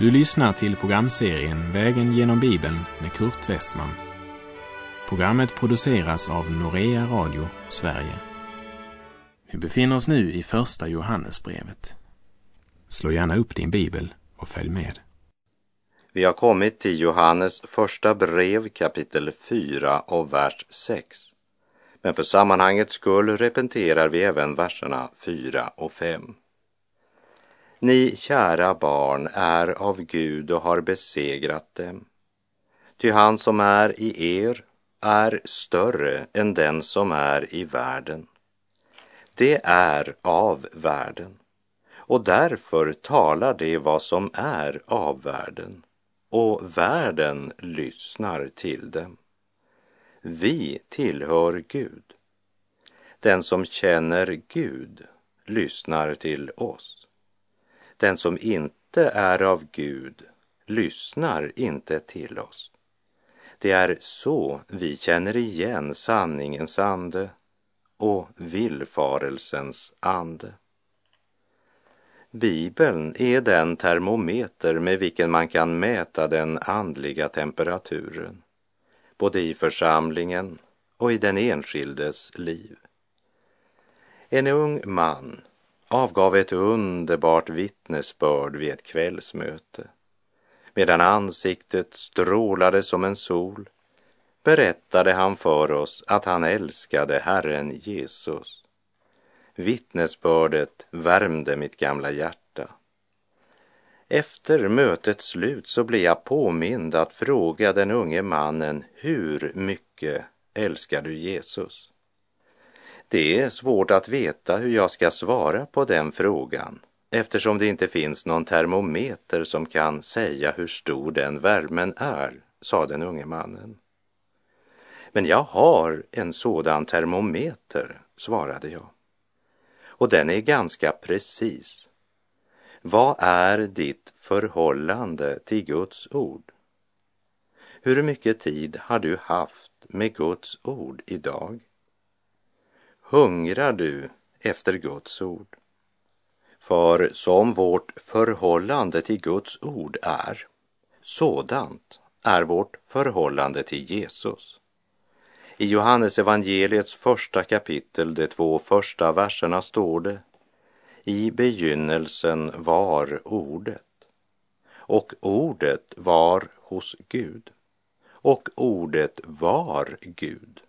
Du lyssnar till programserien Vägen genom Bibeln med Kurt Westman. Programmet produceras av Norea Radio Sverige. Vi befinner oss nu i Första Johannesbrevet. Slå gärna upp din bibel och följ med. Vi har kommit till Johannes första brev kapitel 4 och vers 6. Men för sammanhangets skull repeterar vi även verserna 4 och 5. Ni kära barn är av Gud och har besegrat dem. Ty han som är i er är större än den som är i världen. Det är av världen och därför talar det vad som är av världen och världen lyssnar till dem. Vi tillhör Gud. Den som känner Gud lyssnar till oss. Den som inte är av Gud lyssnar inte till oss. Det är så vi känner igen sanningens ande och villfarelsens ande. Bibeln är den termometer med vilken man kan mäta den andliga temperaturen, både i församlingen och i den enskildes liv. En ung man avgav ett underbart vittnesbörd vid ett kvällsmöte. Medan ansiktet strålade som en sol berättade han för oss att han älskade Herren Jesus. Vittnesbördet värmde mitt gamla hjärta. Efter mötets slut så blev jag påmind att fråga den unge mannen hur mycket älskar du Jesus? Det är svårt att veta hur jag ska svara på den frågan eftersom det inte finns någon termometer som kan säga hur stor den värmen är, sa den unge mannen. Men jag har en sådan termometer, svarade jag. Och den är ganska precis. Vad är ditt förhållande till Guds ord? Hur mycket tid har du haft med Guds ord idag? Hungrar du efter Guds ord. För som vårt förhållande till Guds ord är, sådant är vårt förhållande till Jesus. I Johannes evangeliets första kapitel, de två första verserna, står det I begynnelsen var ordet och ordet var hos Gud och ordet var Gud.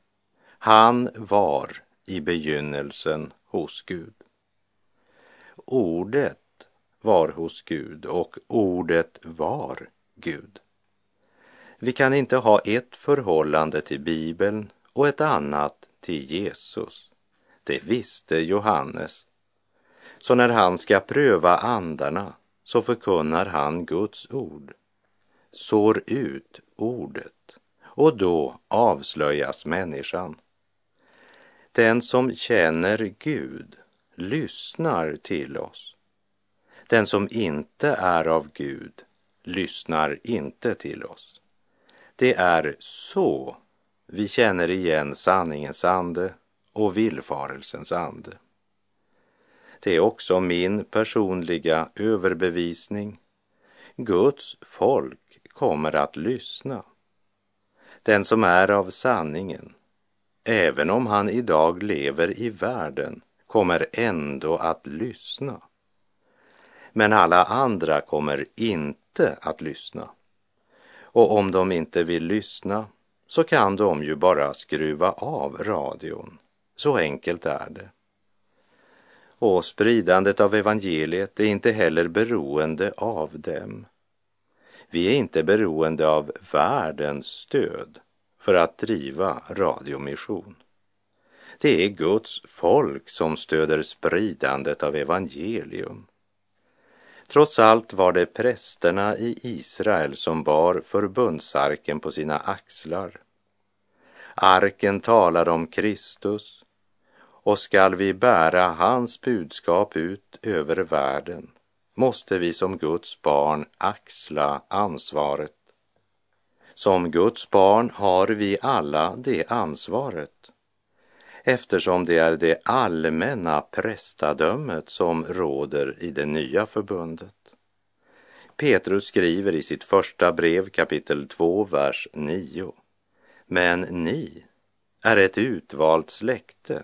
Han var i begynnelsen hos Gud. Ordet var hos Gud och ordet var Gud. Vi kan inte ha ett förhållande till Bibeln och ett annat till Jesus. Det visste Johannes. Så när han ska pröva andarna så förkunnar han Guds ord, sår ut ordet och då avslöjas människan. Den som känner Gud lyssnar till oss. Den som inte är av Gud lyssnar inte till oss. Det är så vi känner igen sanningens ande och villfarelsens ande. Det är också min personliga överbevisning. Guds folk kommer att lyssna. Den som är av sanningen även om han idag lever i världen, kommer ändå att lyssna. Men alla andra kommer inte att lyssna. Och om de inte vill lyssna så kan de ju bara skruva av radion. Så enkelt är det. Och spridandet av evangeliet är inte heller beroende av dem. Vi är inte beroende av världens stöd för att driva radiomission. Det är Guds folk som stöder spridandet av evangelium. Trots allt var det prästerna i Israel som bar förbundsarken på sina axlar. Arken talar om Kristus och skall vi bära hans budskap ut över världen måste vi som Guds barn axla ansvaret som Guds barn har vi alla det ansvaret eftersom det är det allmänna prästadömet som råder i det nya förbundet. Petrus skriver i sitt första brev kapitel 2, vers 9. Men ni är ett utvalt släkte,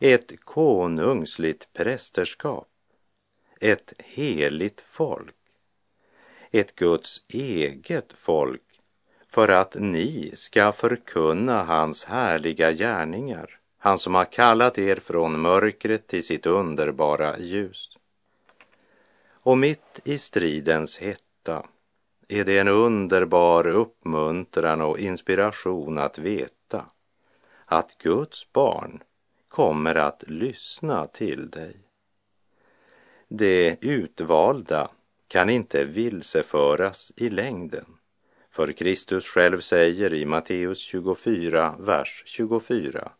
ett konungsligt prästerskap, ett heligt folk, ett Guds eget folk för att ni ska förkunna hans härliga gärningar, han som har kallat er från mörkret till sitt underbara ljus. Och mitt i stridens hetta är det en underbar uppmuntran och inspiration att veta att Guds barn kommer att lyssna till dig. Det utvalda kan inte vilseföras i längden. För Kristus själv säger i Matteus 24, vers 24.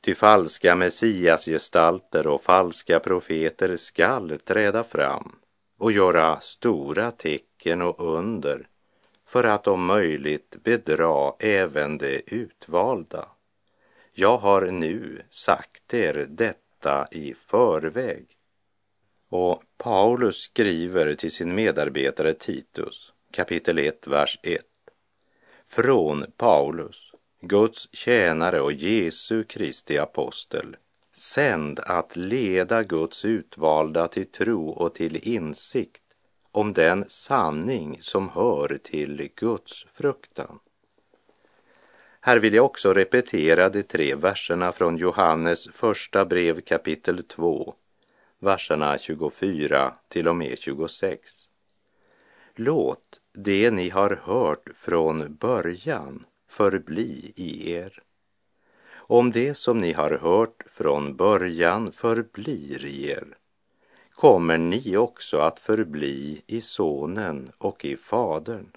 Ty falska messiasgestalter och falska profeter skall träda fram och göra stora tecken och under för att om möjligt bedra även de utvalda. Jag har nu sagt er detta i förväg. Och Paulus skriver till sin medarbetare Titus, kapitel 1, vers 1. Från Paulus, Guds tjänare och Jesu Kristi apostel, sänd att leda Guds utvalda till tro och till insikt om den sanning som hör till Guds fruktan. Här vill jag också repetera de tre verserna från Johannes första brev kapitel 2, verserna 24 till och med 26. Låt det ni har hört från början förbli i er. Om det som ni har hört från början förblir i er kommer ni också att förbli i Sonen och i Fadern.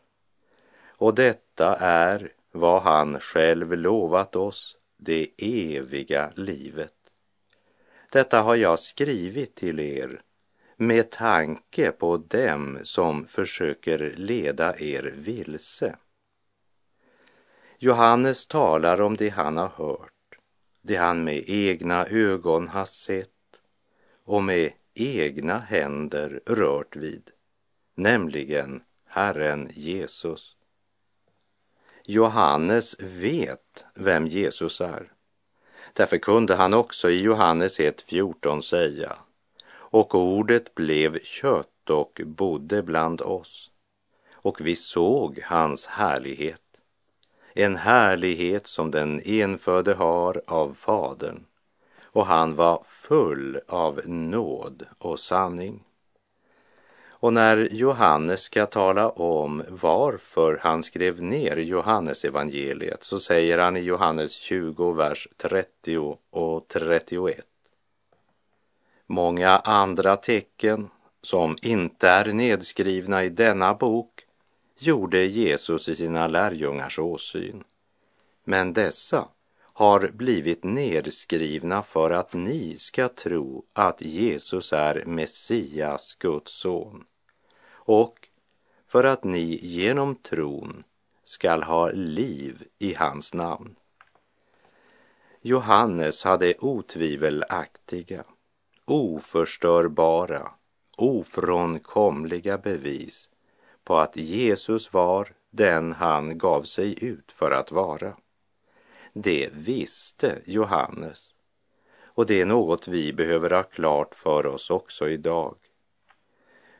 Och detta är vad han själv lovat oss, det eviga livet. Detta har jag skrivit till er med tanke på dem som försöker leda er vilse. Johannes talar om det han har hört, det han med egna ögon har sett och med egna händer rört vid, nämligen Herren Jesus. Johannes vet vem Jesus är. Därför kunde han också i Johannes 1.14 säga och ordet blev kött och bodde bland oss och vi såg hans härlighet. En härlighet som den enfödde har av Fadern och han var full av nåd och sanning. Och när Johannes ska tala om varför han skrev ner Johannes evangeliet så säger han i Johannes 20, vers 30 och 31. Många andra tecken som inte är nedskrivna i denna bok gjorde Jesus i sina lärjungars åsyn. Men dessa har blivit nedskrivna för att ni ska tro att Jesus är Messias, Guds son och för att ni genom tron skall ha liv i hans namn. Johannes hade otvivelaktiga, oförstörbara, ofrånkomliga bevis på att Jesus var den han gav sig ut för att vara. Det visste Johannes och det är något vi behöver ha klart för oss också idag.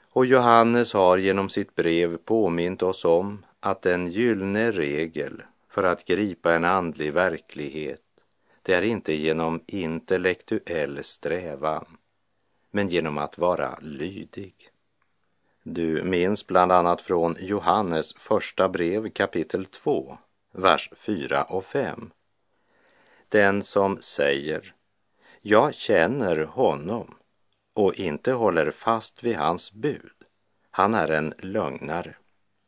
Och Johannes har genom sitt brev påmint oss om att den gyllene regel för att gripa en andlig verklighet, det är inte genom intellektuell strävan, men genom att vara lydig. Du minns bland annat från Johannes första brev kapitel 2, vers 4 och 5. Den som säger, jag känner honom och inte håller fast vid hans bud, han är en lögnare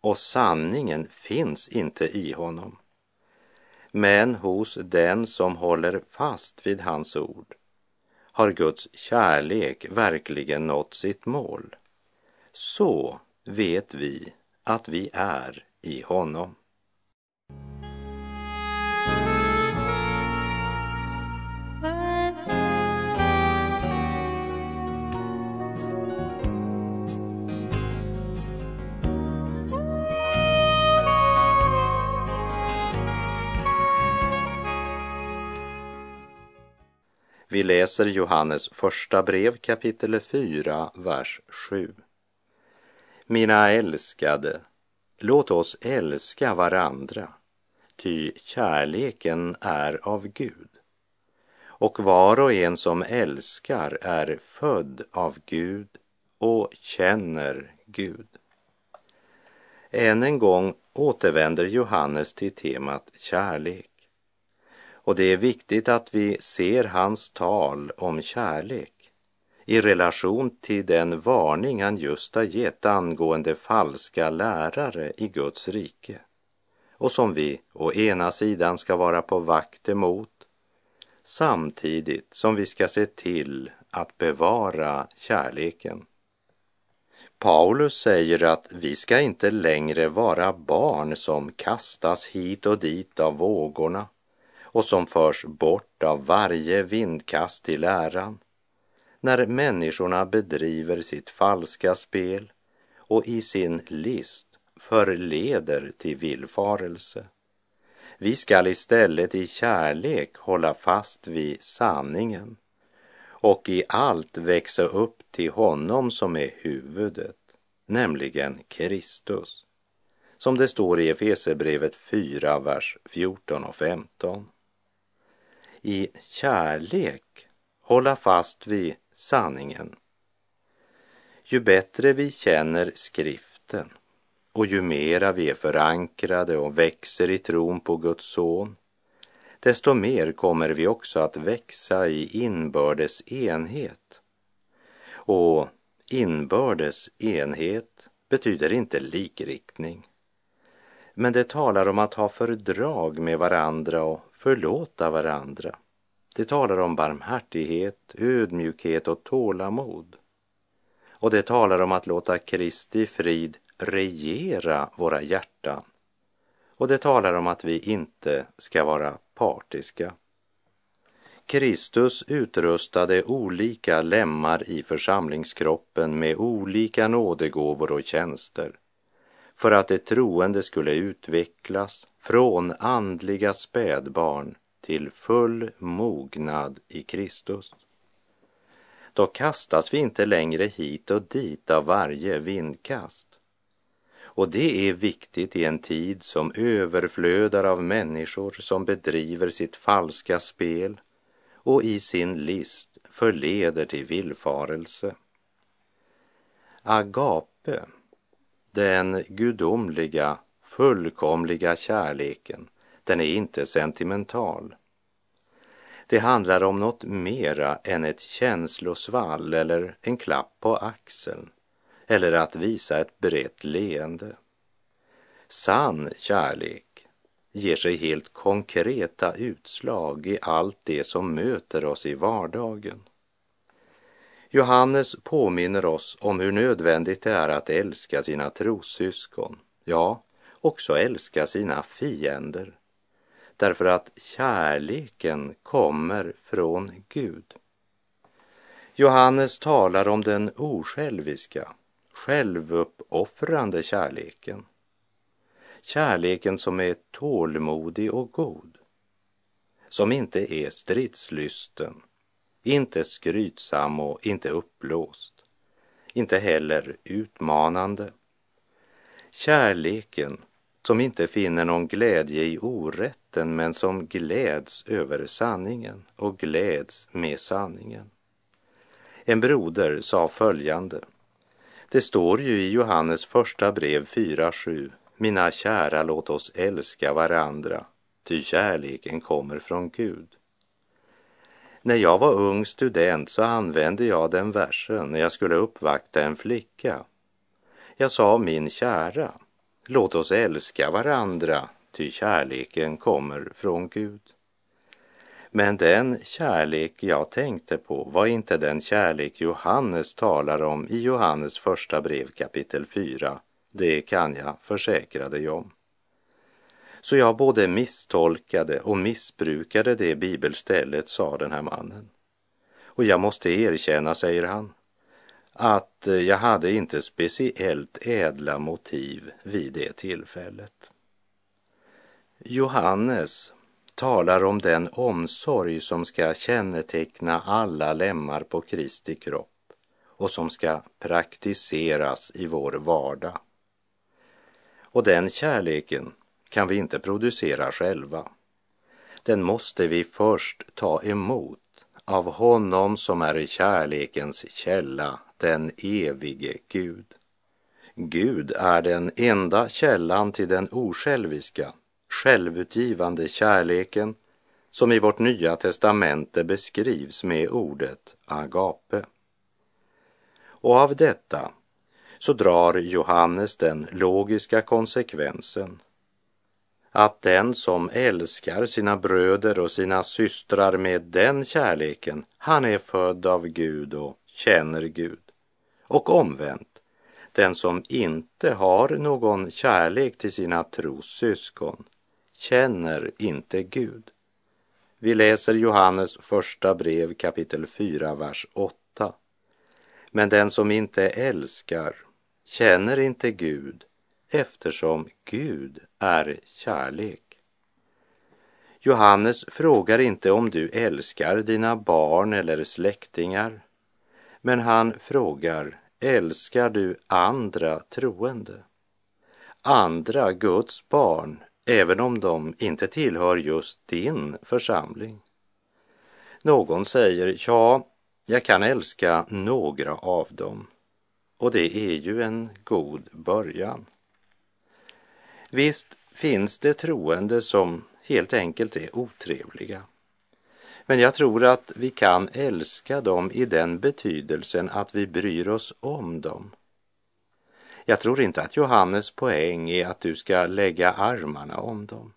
och sanningen finns inte i honom. Men hos den som håller fast vid hans ord har Guds kärlek verkligen nått sitt mål. Så vet vi att vi är i honom. Vi läser Johannes första brev kapitel 4, vers 7. Mina älskade, låt oss älska varandra, ty kärleken är av Gud. Och var och en som älskar är född av Gud och känner Gud. Än en gång återvänder Johannes till temat kärlek. Och det är viktigt att vi ser hans tal om kärlek i relation till den varning han just har gett angående falska lärare i Guds rike och som vi å ena sidan ska vara på vakt emot samtidigt som vi ska se till att bevara kärleken. Paulus säger att vi ska inte längre vara barn som kastas hit och dit av vågorna och som förs bort av varje vindkast till läran när människorna bedriver sitt falska spel och i sin list förleder till villfarelse. Vi skall istället i kärlek hålla fast vid sanningen och i allt växa upp till honom som är huvudet, nämligen Kristus. Som det står i Efesebrevet 4, vers 14 och 15. I kärlek hålla fast vid sanningen. Ju bättre vi känner skriften och ju mera vi är förankrade och växer i tron på Guds son, desto mer kommer vi också att växa i inbördes enhet. Och inbördes enhet betyder inte likriktning. Men det talar om att ha fördrag med varandra och förlåta varandra. Det talar om barmhärtighet, ödmjukhet och tålamod. Och det talar om att låta Kristi frid regera våra hjärtan. Och det talar om att vi inte ska vara partiska. Kristus utrustade olika lemmar i församlingskroppen med olika nådegåvor och tjänster för att de troende skulle utvecklas från andliga spädbarn till full mognad i Kristus. Då kastas vi inte längre hit och dit av varje vindkast. Och det är viktigt i en tid som överflödar av människor som bedriver sitt falska spel och i sin list förleder till villfarelse. Agape, den gudomliga, fullkomliga kärleken, den är inte sentimental. Det handlar om något mera än ett känslosvall eller en klapp på axeln eller att visa ett brett leende. Sann kärlek ger sig helt konkreta utslag i allt det som möter oss i vardagen. Johannes påminner oss om hur nödvändigt det är att älska sina trossyskon, ja, också älska sina fiender därför att kärleken kommer från Gud. Johannes talar om den osjälviska, självuppoffrande kärleken. Kärleken som är tålmodig och god. Som inte är stridslysten, inte skrytsam och inte uppblåst. Inte heller utmanande. Kärleken som inte finner någon glädje i orätten men som gläds över sanningen och gläds med sanningen. En broder sa följande. Det står ju i Johannes första brev 4.7. Mina kära, låt oss älska varandra, ty kärleken kommer från Gud. När jag var ung student så använde jag den versen när jag skulle uppvakta en flicka. Jag sa min kära, Låt oss älska varandra, ty kärleken kommer från Gud. Men den kärlek jag tänkte på var inte den kärlek Johannes talar om i Johannes första brev kapitel 4. Det kan jag försäkra dig om. Så jag både misstolkade och missbrukade det bibelstället, sa den här mannen. Och jag måste erkänna, säger han, att eh, jag hade inte speciellt ädla motiv vid det tillfället. Johannes talar om den omsorg som ska känneteckna alla lemmar på Kristi kropp och som ska praktiseras i vår vardag. Och den kärleken kan vi inte producera själva. Den måste vi först ta emot av honom som är kärlekens källa, den evige Gud. Gud är den enda källan till den osjälviska, självutgivande kärleken som i vårt nya testamente beskrivs med ordet agape. Och av detta så drar Johannes den logiska konsekvensen att den som älskar sina bröder och sina systrar med den kärleken, han är född av Gud och känner Gud. Och omvänt, den som inte har någon kärlek till sina trossyskon känner inte Gud. Vi läser Johannes första brev kapitel 4, vers 8. Men den som inte älskar känner inte Gud eftersom Gud är kärlek. Johannes frågar inte om du älskar dina barn eller släktingar, men han frågar, älskar du andra troende? Andra Guds barn, även om de inte tillhör just din församling. Någon säger, ja, jag kan älska några av dem. Och det är ju en god början. Visst finns det troende som helt enkelt är otrevliga. Men jag tror att vi kan älska dem i den betydelsen att vi bryr oss om dem. Jag tror inte att Johannes poäng är att du ska lägga armarna om dem.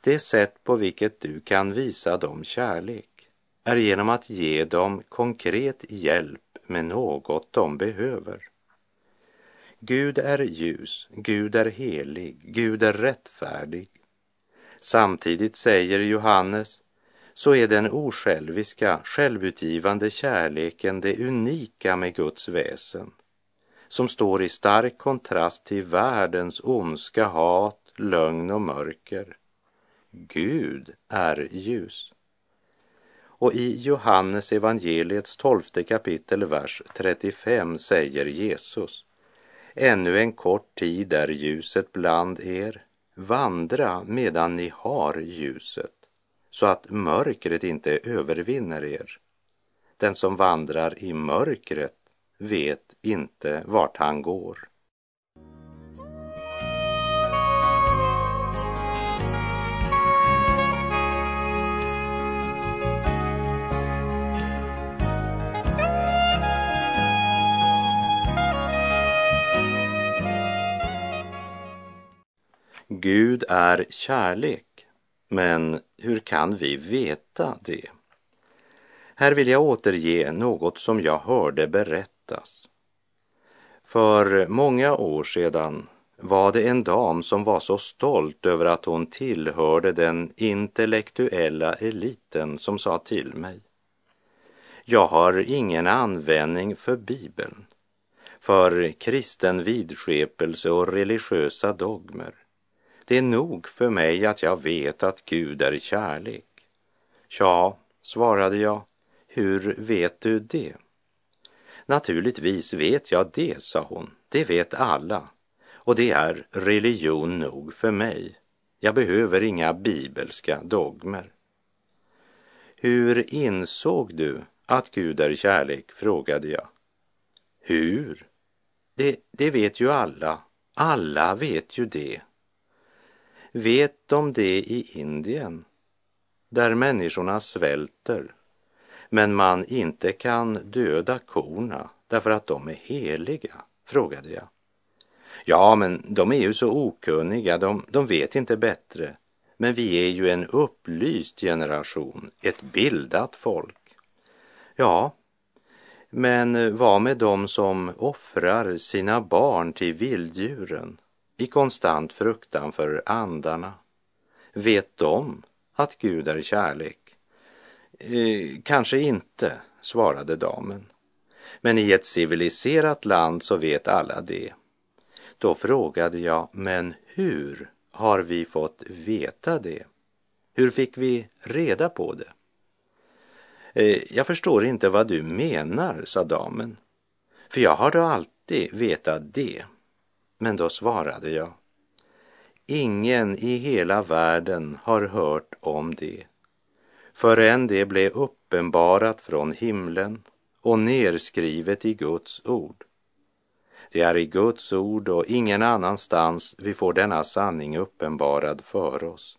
Det sätt på vilket du kan visa dem kärlek är genom att ge dem konkret hjälp med något de behöver. Gud är ljus, Gud är helig, Gud är rättfärdig. Samtidigt säger Johannes, så är den osjälviska, självutgivande kärleken det unika med Guds väsen, som står i stark kontrast till världens ondska, hat, lögn och mörker. Gud är ljus. Och i Johannes evangeliets tolfte kapitel, vers 35 säger Jesus Ännu en kort tid är ljuset bland er. Vandra medan ni har ljuset, så att mörkret inte övervinner er. Den som vandrar i mörkret vet inte vart han går. Gud är kärlek, men hur kan vi veta det? Här vill jag återge något som jag hörde berättas. För många år sedan var det en dam som var så stolt över att hon tillhörde den intellektuella eliten som sa till mig. Jag har ingen användning för Bibeln, för kristen vidskepelse och religiösa dogmer. Det är nog för mig att jag vet att Gud är kärlek. Ja, svarade jag, hur vet du det? Naturligtvis vet jag det, sa hon. Det vet alla. Och det är religion nog för mig. Jag behöver inga bibelska dogmer. Hur insåg du att Gud är kärlek? frågade jag. Hur? Det, det vet ju alla. Alla vet ju det, Vet de det i Indien, där människorna svälter, men man inte kan döda korna därför att de är heliga? frågade jag. Ja, men de är ju så okunniga, de, de vet inte bättre. Men vi är ju en upplyst generation, ett bildat folk. Ja, men vad med dem som offrar sina barn till vilddjuren i konstant fruktan för andarna? Vet de att Gud är kärlek? Eh, kanske inte, svarade damen. Men i ett civiliserat land så vet alla det. Då frågade jag, men hur har vi fått veta det? Hur fick vi reda på det? Eh, jag förstår inte vad du menar, sa damen, för jag har då alltid vetat det. Men då svarade jag, ingen i hela världen har hört om det förrän det blev uppenbarat från himlen och nerskrivet i Guds ord. Det är i Guds ord och ingen annanstans vi får denna sanning uppenbarad för oss.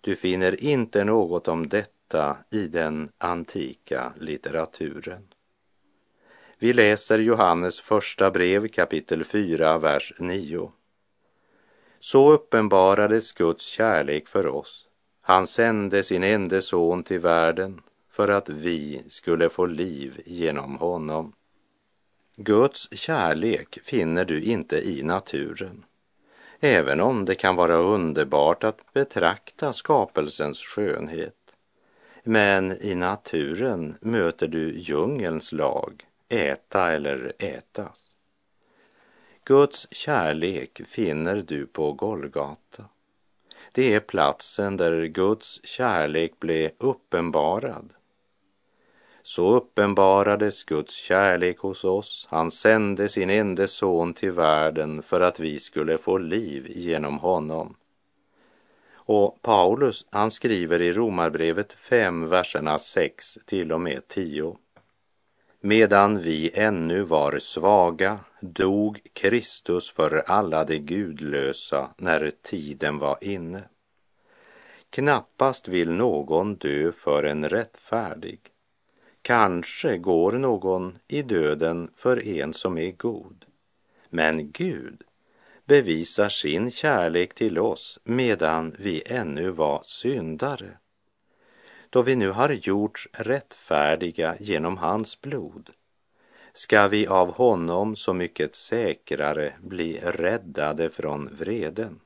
Du finner inte något om detta i den antika litteraturen. Vi läser Johannes första brev kapitel 4, vers 9. Så uppenbarades Guds kärlek för oss. Han sände sin enda son till världen för att vi skulle få liv genom honom. Guds kärlek finner du inte i naturen, även om det kan vara underbart att betrakta skapelsens skönhet. Men i naturen möter du djungelns lag, äta eller ätas. Guds kärlek finner du på Golgata. Det är platsen där Guds kärlek blev uppenbarad så uppenbarades Guds kärlek hos oss. Han sände sin enda son till världen för att vi skulle få liv genom honom. Och Paulus, han skriver i Romarbrevet 5, verserna 6 till och med 10. Medan vi ännu var svaga dog Kristus för alla de gudlösa när tiden var inne. Knappast vill någon dö för en rättfärdig Kanske går någon i döden för en som är god. Men Gud bevisar sin kärlek till oss medan vi ännu var syndare. Då vi nu har gjorts rättfärdiga genom hans blod ska vi av honom så mycket säkrare bli räddade från vreden.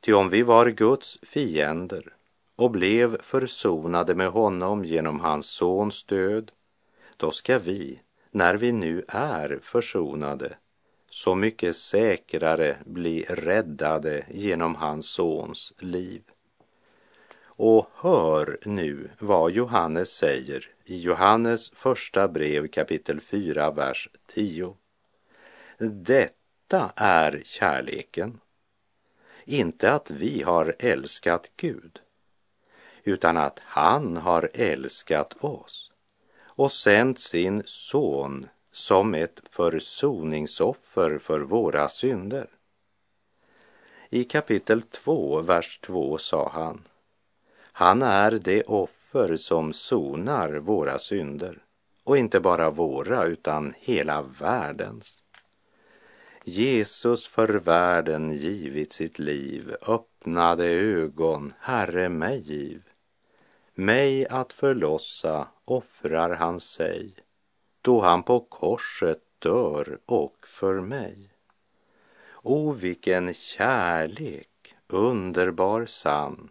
Ty om vi var Guds fiender och blev försonade med honom genom hans sons död, då ska vi, när vi nu är försonade, så mycket säkrare bli räddade genom hans sons liv. Och hör nu vad Johannes säger i Johannes första brev kapitel 4, vers 10. Detta är kärleken, inte att vi har älskat Gud, utan att han har älskat oss och sänt sin son som ett försoningsoffer för våra synder. I kapitel 2, vers 2 sa han, han är det offer som sonar våra synder och inte bara våra utan hela världens. Jesus för världen givit sitt liv, öppnade ögon, Herre mig giv. Mig att förlossa offrar han sig då han på korset dör och för mig. O, vilken kärlek, underbar sann.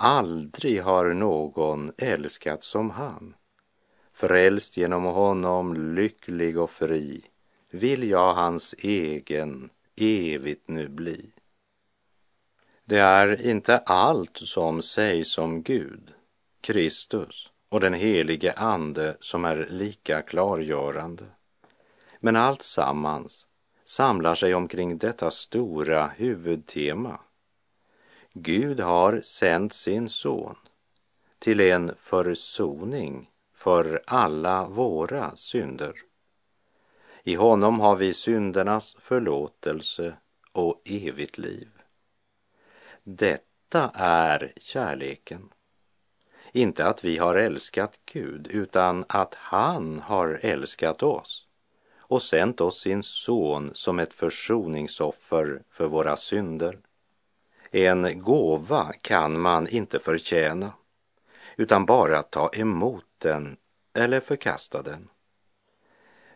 Aldrig har någon älskat som han. Frälst genom honom, lycklig och fri, vill jag hans egen evigt nu bli. Det är inte allt som sägs om Gud Kristus och den helige Ande som är lika klargörande. Men allt sammans samlar sig omkring detta stora huvudtema. Gud har sänt sin son till en försoning för alla våra synder. I honom har vi syndernas förlåtelse och evigt liv. Detta är kärleken. Inte att vi har älskat Gud, utan att han har älskat oss och sänt oss sin son som ett försoningsoffer för våra synder. En gåva kan man inte förtjäna, utan bara ta emot den eller förkasta den.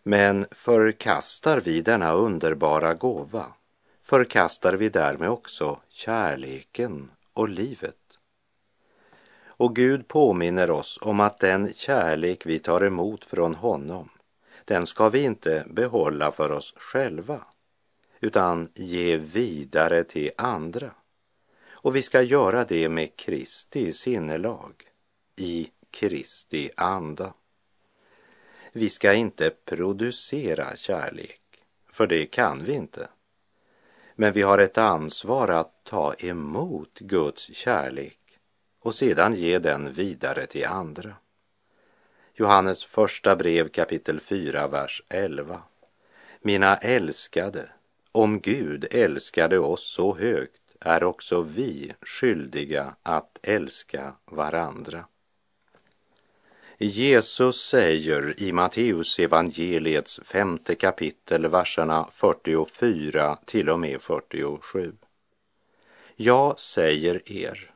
Men förkastar vi denna underbara gåva förkastar vi därmed också kärleken och livet. Och Gud påminner oss om att den kärlek vi tar emot från honom, den ska vi inte behålla för oss själva, utan ge vidare till andra. Och vi ska göra det med Kristi sinnelag, i Kristi anda. Vi ska inte producera kärlek, för det kan vi inte. Men vi har ett ansvar att ta emot Guds kärlek och sedan ge den vidare till andra. Johannes första brev kapitel 4, vers 11. Mina älskade, om Gud älskade oss så högt är också vi skyldiga att älska varandra. Jesus säger i Matteus evangeliets femte kapitel, verserna 44 till och med 47. Jag säger er,